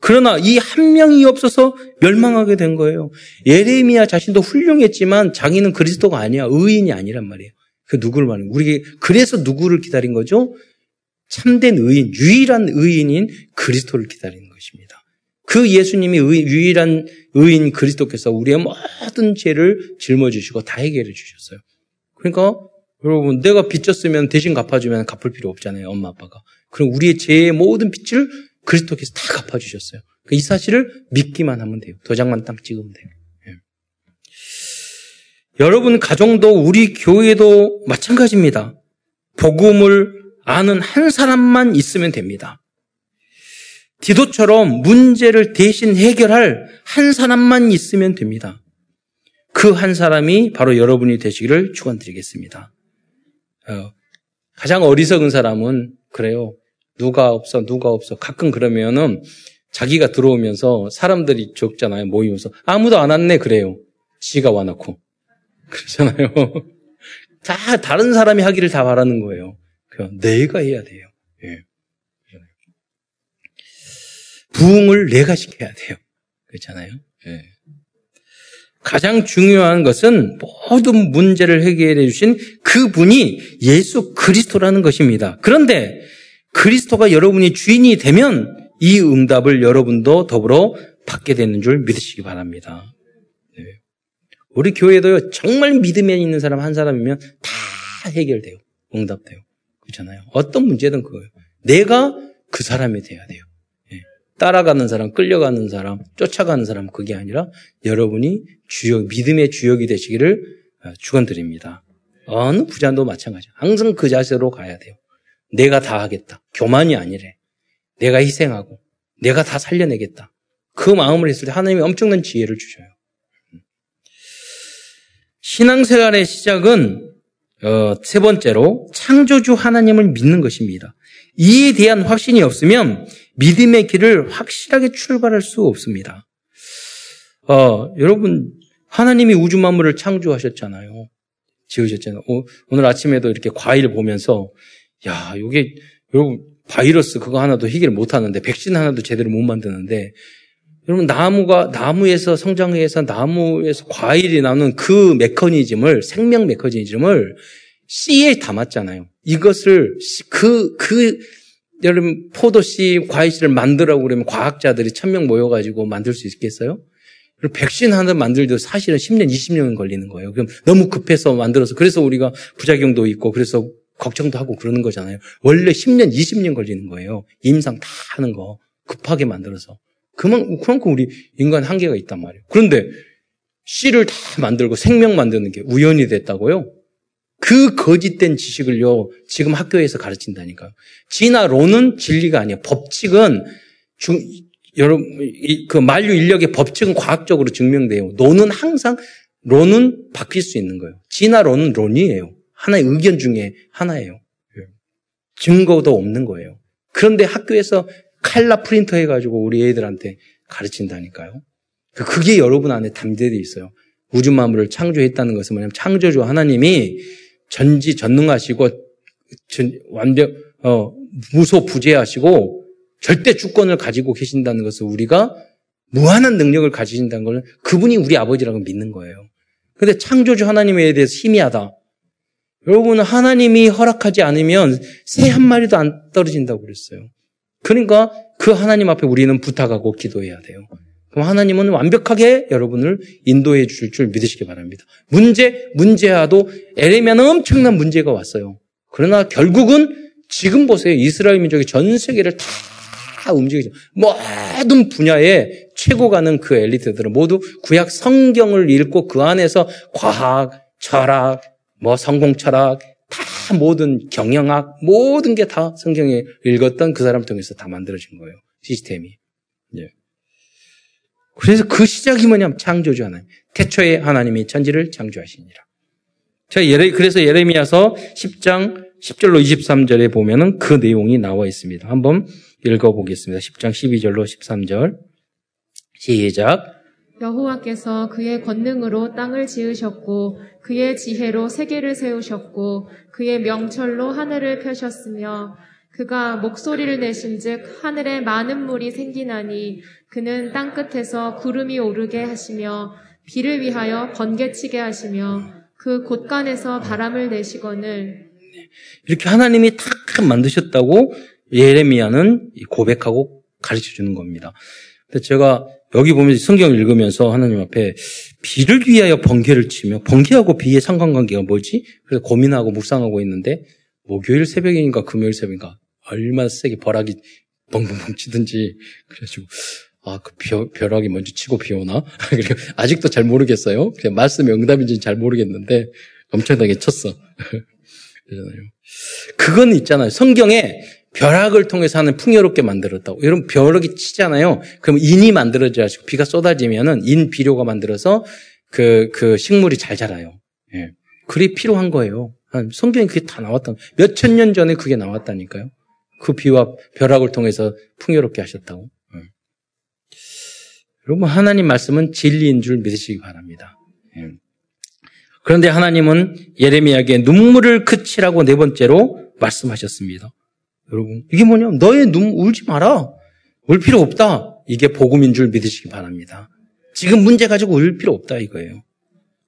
그러나 이 한 명이 없어서 멸망하게 된 거예요. 예레미야 자신도 훌륭했지만 자기는 그리스도가 아니야. 의인이 아니란 말이에요. 그 누구를 말하는 우리 그래서 누구를 기다린 거죠? 참된 의인, 유일한 의인인 그리스도를 기다리는 것입니다. 그 예수님이 의, 유일한 의인 그리스도께서 우리의 모든 죄를 짊어지시고 다 해결해 주셨어요. 그러니까 여러분 내가 빚졌으면 대신 갚아주면 갚을 필요 없잖아요. 엄마 아빠가. 그럼 우리의 죄의 모든 빚을 그리스도께서 다 갚아주셨어요. 그러니까 이 사실을 믿기만 하면 돼요. 도장만 딱 찍으면 돼요. 예. 여러분 가정도 우리 교회도 마찬가지입니다. 복음을 아는 한 사람만 있으면 됩니다. 디도처럼 문제를 대신 해결할 한 사람만 있으면 됩니다. 그 한 사람이 바로 여러분이 되시기를 축원드리겠습니다. 어, 가장 어리석은 사람은 그래요. 누가 없어, 누가 없어. 가끔 그러면은 자기가 들어오면서 사람들이 적잖아요. 모이면서 아무도 안 왔네 그래요. 지가 와놓고 그러잖아요. 다 다른 사람이 하기를 다 바라는 거예요. 내가 해야 돼요. 예. 부흥을 내가 시켜야 돼요. 그렇잖아요. 예. 가장 중요한 것은 모든 문제를 해결해 주신 그분이 예수 그리스도라는 것입니다. 그런데 그리스도가 여러분이 주인이 되면 이 응답을 여러분도 더불어 받게 되는 줄 믿으시기 바랍니다. 네. 우리 교회도요, 정말 믿음에 있는 사람 한 사람이면 다 해결돼요. 응답돼요. 그렇잖아요. 어떤 문제든 그거예요. 내가 그 사람이 돼야 돼요. 예. 따라가는 사람, 끌려가는 사람, 쫓아가는 사람 그게 아니라 여러분이 주역, 믿음의 주역이 되시기를 어, 축원드립니다. 어느 부자도 마찬가지야. 항상 그 자세로 가야 돼요. 내가 다 하겠다. 교만이 아니래. 내가 희생하고 내가 다 살려내겠다. 그 마음을 했을 때 하나님이 엄청난 지혜를 주셔요. 신앙생활의 시작은 어, 세 번째로 창조주 하나님을 믿는 것입니다. 이에 대한 확신이 없으면 믿음의 길을 확실하게 출발할 수 없습니다. 어, 여러분 하나님이 우주 만물을 창조하셨잖아요. 지으셨잖아요. 오, 오늘 아침에도 이렇게 과일 보면서 야, 이게 여러분 바이러스 그거 하나도 해결 못 하는데 백신 하나도 제대로 못 만드는데 여러분 나무가 나무에서 성장해서 나무에서 과일이 나오는 그 메커니즘을 생명 메커니즘을 씨에 담았잖아요. 이것을 그그 그, 여러분 포도씨, 과일씨를 만들라고 그러면 과학자들이 천명 모여가지고 만들 수 있겠어요? 그리고 백신 하나 만들도 사실은 10년, 20년 걸리는 거예요. 그럼 너무 급해서 만들어서 그래서 우리가 부작용도 있고 그래서 걱정도 하고 그러는 거잖아요. 원래 10년, 20년 걸리는 거예요. 임상 다 하는 거 급하게 만들어서. 그만, 그만큼 우리 인간 한계가 있단 말이에요. 그런데 씨를 다 만들고 생명 만드는 게 우연이 됐다고요? 그 거짓된 지식을요, 지금 학교에서 가르친다니까요. 진화론은 진리가 아니에요. 법칙은, 중, 여러분, 그 만류 인력의 법칙은 과학적으로 증명돼요. 논은 항상, 론은 바뀔 수 있는 거예요. 진화론은 론이에요. 하나의 의견 중에 하나예요. 예. 증거도 없는 거예요. 그런데 학교에서 칼라 프린터 해가지고 우리 애들한테 가르친다니까요. 그 그게 여러분 안에 담대돼 있어요. 우주 만물을 창조했다는 것은 뭐냐면 창조주 하나님이 전지 전능하시고 완벽 어, 무소부재하시고 절대 주권을 가지고 계신다는 것을 우리가 무한한 능력을 가지신다는 것은 그분이 우리 아버지라고 믿는 거예요. 근데 창조주 하나님에 대해서 희미하다. 여러분 하나님이 허락하지 않으면 새 한 마리도 안 떨어진다고 그랬어요. 그러니까 그 하나님 앞에 우리는 부탁하고 기도해야 돼요. 그럼 하나님은 완벽하게 여러분을 인도해 주실 줄 믿으시기 바랍니다. 문제, 문제와도 에레미야는 엄청난 문제가 왔어요. 그러나 결국은 지금 보세요. 이스라엘 민족이 전 세계를 다 움직이죠. 모든 분야에 최고 가는 그 엘리트들은 모두 구약 성경을 읽고 그 안에서 과학, 철학, 뭐 성공 철학, 다 모든 경영학, 모든 게 다 성경에 읽었던 그 사람 통해서 다 만들어진 거예요. 시스템이. 예. 그래서 그 시작이 뭐냐면 창조주 하나님. 태초에 하나님이 천지를 창조하시니라. 자, 예레, 그래서 예레미야서 10장 10절로 23절에 보면은 그 내용이 나와 있습니다. 한번 읽어보겠습니다. 10장 12절로 13절. 시작. 여호와께서 그의 권능으로 땅을 지으셨고 그의 지혜로 세계를 세우셨고 그의 명철로 하늘을 펴셨으며 그가 목소리를 내신즉 하늘에 많은 물이 생기나니 그는 땅 끝에서 구름이 오르게 하시며 비를 위하여 번개치게 하시며 그 곳간에서 바람을 내시거늘 이렇게 하나님이 탁 만드셨다고 예레미야는 고백하고 가르쳐 주는 겁니다. 근데 제가 여기 보면 성경 읽으면서 하나님 앞에 비를 위하여 번개를 치며 번개하고 비의 상관관계가 뭐지? 그래서 고민하고 묵상하고 있는데 목요일 새벽인가 금요일 새벽인가 얼마나 세게 벼락이 벙벙벙 치든지 그래가지고 아, 그 벼, 벼락이 먼저 치고 비 오나? 그리고 아직도 잘 모르겠어요. 그냥 말씀이 응답인지는 잘 모르겠는데 엄청나게 쳤어. 그러잖아요. 그건 있잖아요. 성경에 벼락을 통해서 하는 풍요롭게 만들었다고. 여러분 벼락이 치잖아요. 그럼 인이 만들어져가지고 비가 쏟아지면은 인 비료가 만들어서 그, 그 식물이 잘 자라요. 예. 그게 필요한 거예요. 성경에 그게 다 나왔다. 몇 천 년 전에 그게 나왔다니까요. 그 비와 벼락을 통해서 풍요롭게 하셨다고. 예. 여러분 하나님 말씀은 진리인 줄 믿으시기 바랍니다. 예. 그런데 하나님은 예레미야에게 눈물을 그치라고 네 번째로 말씀하셨습니다. 여러분, 이게 뭐냐? 너의 눈 울지 마라. 울 필요 없다. 이게 복음인 줄 믿으시기 바랍니다. 지금 문제 가지고 울 필요 없다 이거예요.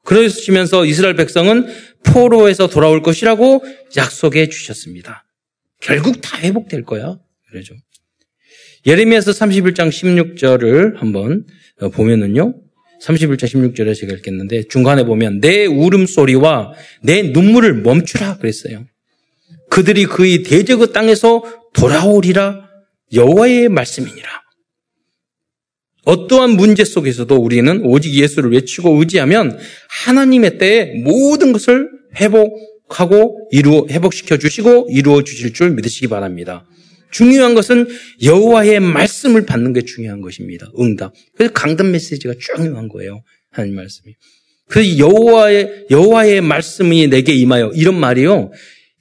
그러시면서 이스라엘 백성은 포로에서 돌아올 것이라고 약속해 주셨습니다. 결국 다 회복될 거야. 그러죠. 예레미야서 31장 16절을 한번 보면은요. 31장 16절에 제가 읽겠는데 중간에 보면 내 울음소리와 내 눈물을 멈추라 그랬어요. 그들이 그의 대적의 땅에서 돌아오리라 여호와의 말씀이니라. 어떠한 문제 속에서도 우리는 오직 예수를 외치고 의지하면 하나님의 때에 모든 것을 회복하고 이루어 회복시켜 주시고 이루어 주실 줄 믿으시기 바랍니다. 중요한 것은 여호와의 말씀을 받는 게 중요한 것입니다. 응답. 그래서 강단 메시지가 중요한 거예요. 하나님 말씀이. 그 여호와의 여호와의 말씀이 내게 임하여 이런 말이요.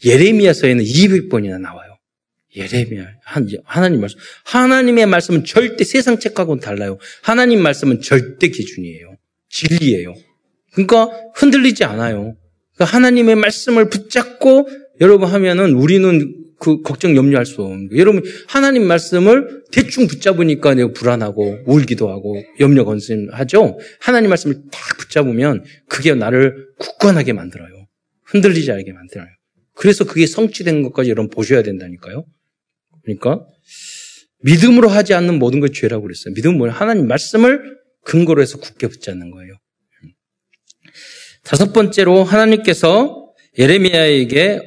예레미야서에는 200번이나 나와요. 예레미야 하나님 말씀. 하나님의 말씀은 절대 세상 책하고는 달라요. 하나님 말씀은 절대 기준이에요. 진리예요. 그러니까 흔들리지 않아요. 그러니까 하나님의 말씀을 붙잡고 여러분 하면은 우리는 그 걱정 염려할 수 없는. 여러분 하나님 말씀을 대충 붙잡으니까 내가 불안하고 울기도 하고 염려 건심하죠. 하나님 말씀을 딱 붙잡으면 그게 나를 굳건하게 만들어요. 흔들리지 않게 만들어요. 그래서 그게 성취된 것까지 여러분 보셔야 된다니까요. 그러니까 믿음으로 하지 않는 모든 걸 죄라고 그랬어요. 믿음은 뭐냐? 하나님 말씀을 근거로 해서 굳게 붙잡는 거예요. 다섯 번째로 하나님께서 예레미야에게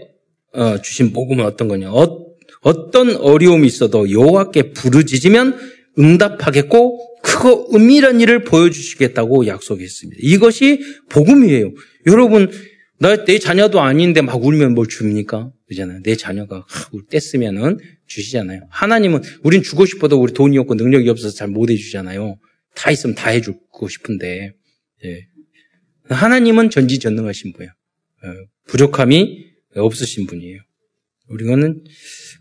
어, 주신 복음은 어떤 거냐? 어, 떤 어려움이 있어도 여호와께 부르짖으면 응답하겠고 크고 은밀한 일을 보여주시겠다고 약속했습니다. 이것이 복음이에요. 여러분 나 내 자녀도 아닌데 막 울면 뭘 줍니까? 그잖아요. 내 자녀가 울 뗐으면은 주시잖아요. 하나님은 우린 주고 싶어도 우리 돈이 없고 능력이 없어서 잘 못 해주잖아요. 다 있으면 다 해주고 싶은데 예. 하나님은 전지전능하신 분이에요. 어, 부족함이 없으신 분이에요. 우리는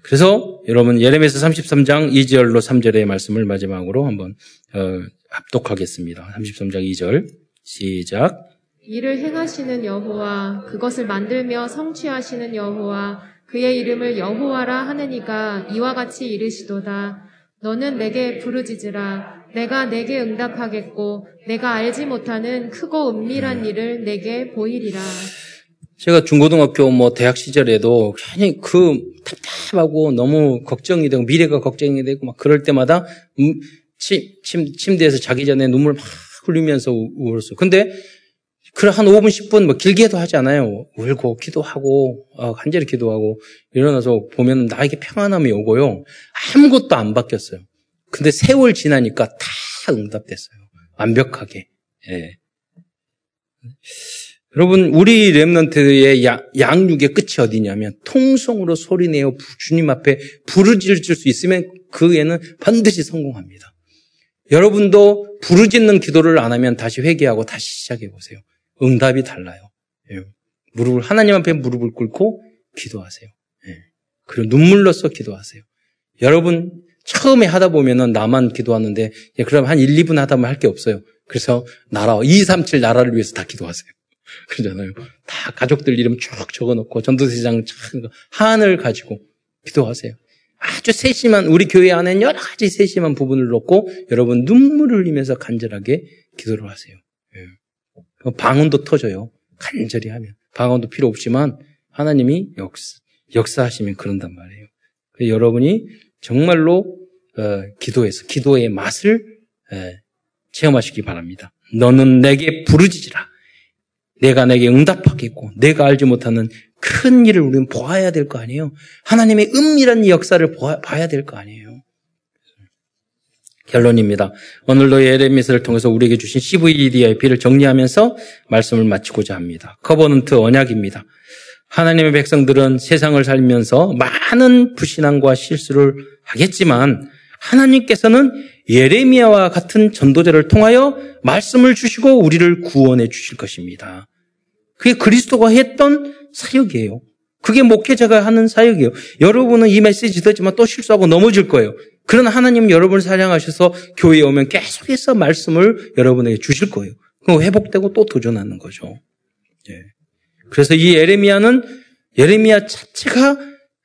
그래서 여러분 예레미야서 33장 2절로 3절의 말씀을 마지막으로 한번 어, 합독하겠습니다. 33장 2절 시작. 이를 행하시는 여호와 그것을 만들며 성취하시는 여호와 그의 이름을 여호와라 하느니가 이와 같이 이르시도다. 너는 내게 부르짖으라. 내가 내게 응답하겠고 내가 알지 못하는 크고 은밀한 일을 내게 보이리라. 제가 중고등학교 뭐 대학 시절에도 괜히 그 답답하고 너무 걱정이 되고 미래가 걱정이 되고 막 그럴 때마다 음, 침, 침, 침대에서 자기 전에 눈물 막 흘리면서 울었어요. 근데 그래 한 5분 10분 뭐 길게도 하지 않아요. 울고 기도하고 어, 간절히 기도하고 일어나서 보면 나에게 평안함이 오고요. 아무것도 안 바뀌었어요. 근데 세월 지나니까 다 응답됐어요. 완벽하게. 예. 여러분, 우리 랩런트의 양육의 끝이 어디냐면, 통성으로 소리내어 주님 앞에 부르짖을 수 있으면 그 애는 반드시 성공합니다. 여러분도 부르짖는 기도를 안 하면 다시 회개하고 다시 시작해 보세요. 응답이 달라요. 예. 무릎을, 하나님 앞에 무릎을 꿇고 기도하세요. 예. 그리고 눈물로써 기도하세요. 여러분, 처음에 하다 보면은 나만 기도하는데, 예, 그럼 한 1, 2분 하다 보면 할 게 없어요. 그래서 나라, 2, 3, 7 나라를 위해서 다 기도하세요. 그러잖아요. 다 가족들 이름 쭉 적어놓고 전도대장 한을 가지고 기도하세요. 아주 세심한 우리 교회 안에 여러 가지 세심한 부분을 놓고 여러분 눈물을 흘리면서 간절하게 기도를 하세요. 예. 방언도 터져요. 간절히 하면 방언도 필요 없지만 하나님이 역사, 역사하시면 그런단 말이에요. 여러분이 정말로 어, 기도에서 기도의 맛을 에, 체험하시기 바랍니다. 너는 내게 부르짖으라. 내가 내게 응답하겠고 내가 알지 못하는 큰 일을 우리는 보아야 될 거 아니에요. 하나님의 은밀한 역사를 보아, 봐야 될 거 아니에요. 결론입니다. 오늘도 예레미야서를 통해서 우리에게 주신 CVDIP를 정리하면서 말씀을 마치고자 합니다. covenant 언약입니다. 하나님의 백성들은 세상을 살면서 많은 불신앙과 실수를 하겠지만 하나님께서는 예레미야와 같은 전도자를 통하여 말씀을 주시고 우리를 구원해 주실 것입니다. 그게 그리스도가 했던 사역이에요. 그게 목회자가 하는 사역이에요. 여러분은 이 메시지 듣지만 또 실수하고 넘어질 거예요. 그러나 하나님 여러분을 사랑하셔서 교회에 오면 계속해서 말씀을 여러분에게 주실 거예요. 그럼 회복되고 또 도전하는 거죠. 예. 그래서 이 예레미야는 예레미야 자체가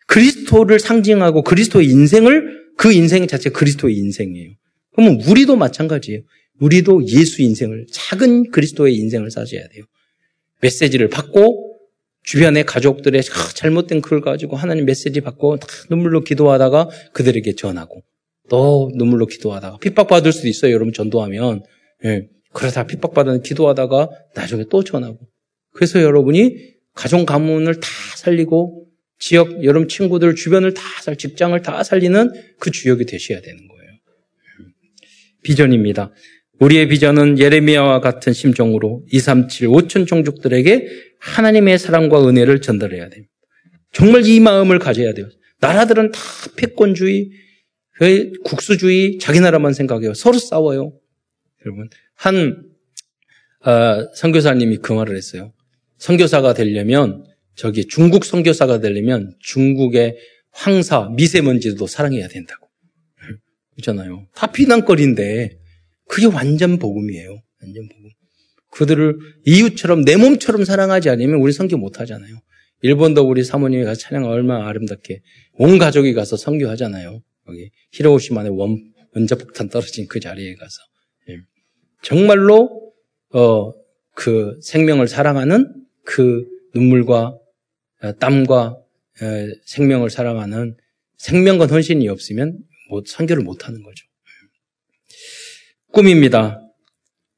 그리스도를 상징하고 그리스도의 인생을 그 인생 자체 그리스도의 인생이에요. 그러면 우리도 마찬가지예요. 우리도 예수 인생을 작은 그리스도의 인생을 사셔야 돼요. 메시지를 받고 주변의 가족들의 잘못된 글을 가지고 하나님 메시지 받고 눈물로 기도하다가 그들에게 전하고 또 눈물로 기도하다가 핍박받을 수도 있어요. 여러분 전도하면. 예. 그러다 핍박받는 기도하다가 나중에 또 전하고. 그래서 여러분이 가정 가문을 다 살리고 지역 여러분 친구들 주변을 다 살, 직장을 다 살리는 그 주역이 되셔야 되는 거예요. 비전입니다. 우리의 비전은 예레미야와 같은 심정으로 237 5천 종족들에게 하나님의 사랑과 은혜를 전달해야 됩니다. 정말 이 마음을 가져야 돼요. 나라들은 다 패권주의, 국수주의, 자기 나라만 생각해요. 서로 싸워요. 여러분 한 어, 선교사님이 그 말을 했어요. 선교사가 되려면 저기 중국 선교사가 되려면 중국의 황사, 미세먼지도 사랑해야 된다고. 그렇잖아요. 다 비난거리인데 그게 완전 복음이에요. 완전 복음. 그들을 이웃처럼 내 몸처럼 사랑하지 않으면 우리 선교 못 하잖아요. 일본도 우리 사모님이 가서 찬양 얼마나 아름답게 온 가족이 가서 선교하잖아요. 여기 히로시마의 원, 원자폭탄 떨어진 그 자리에 가서 예. 정말로 어, 그 생명을 사랑하는 그 눈물과 어, 땀과 어, 생명을 사랑하는 생명과 헌신이 없으면 못 선교를 못 하는 거죠. 꿈입니다.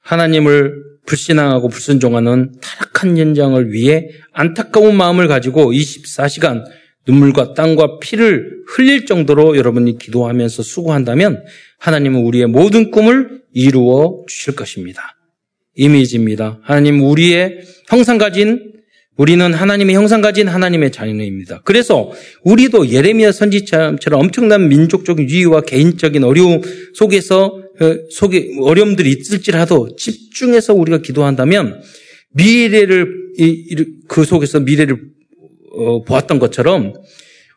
하나님을 불신앙하고 불순종하는 타락한 현장을 위해 안타까운 마음을 가지고 24시간 눈물과 땀과 피를 흘릴 정도로 여러분이 기도하면서 수고한다면 하나님은 우리의 모든 꿈을 이루어 주실 것입니다. 이미지입니다. 하나님 우리의 형상 가진 우리는 하나님의 형상 가진 하나님의 자녀입니다. 그래서 우리도 예레미야 선지처럼 엄청난 민족적인 유의와 개인적인 어려움 속에서 어, 속에 어려움들이 있을지라도 집중해서 우리가 기도한다면 미래를 그 속에서 미래를 어, 보았던 것처럼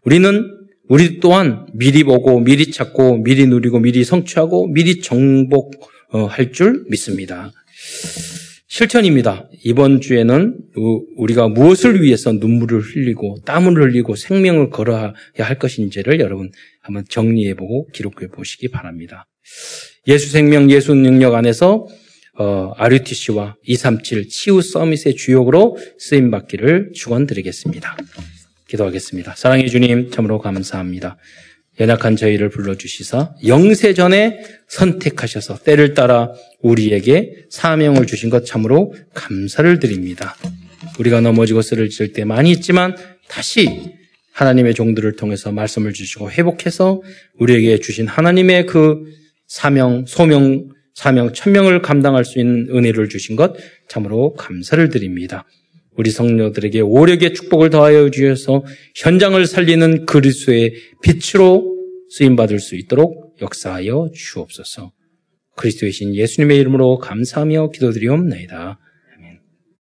우리는 우리 또한 미리 보고 미리 찾고 미리 누리고 미리 성취하고 미리 정복할 줄 믿습니다. 실천입니다. 이번 주에는 우리가 무엇을 위해서 눈물을 흘리고 땀을 흘리고 생명을 걸어야 할 것인지를 여러분 한번 정리해보고 기록해 보시기 바랍니다. 예수 생명 예수 능력 안에서 어, RUTC와 237 치유 서밋의 주역으로 쓰임 받기를 축원드리겠습니다. 기도하겠습니다. 사랑해 주님 참으로 감사합니다. 연약한 저희를 불러주시사 영세 전에 선택하셔서 때를 따라 우리에게 사명을 주신 것 참으로 감사를 드립니다. 우리가 넘어지고 쓰러질 때 많이 있지만 다시 하나님의 종들을 통해서 말씀을 주시고 회복해서 우리에게 주신 하나님의 그 사명, 소명, 사명, 천명을 감당할 수 있는 은혜를 주신 것 참으로 감사를 드립니다. 우리 성녀들에게 오력의 축복을 더하여 주셔서 현장을 살리는 그리스도의 빛으로 쓰임 받을 수 있도록 역사하여 주옵소서. 그리스도의 신 예수님의 이름으로 감사하며 기도드리옵나이다.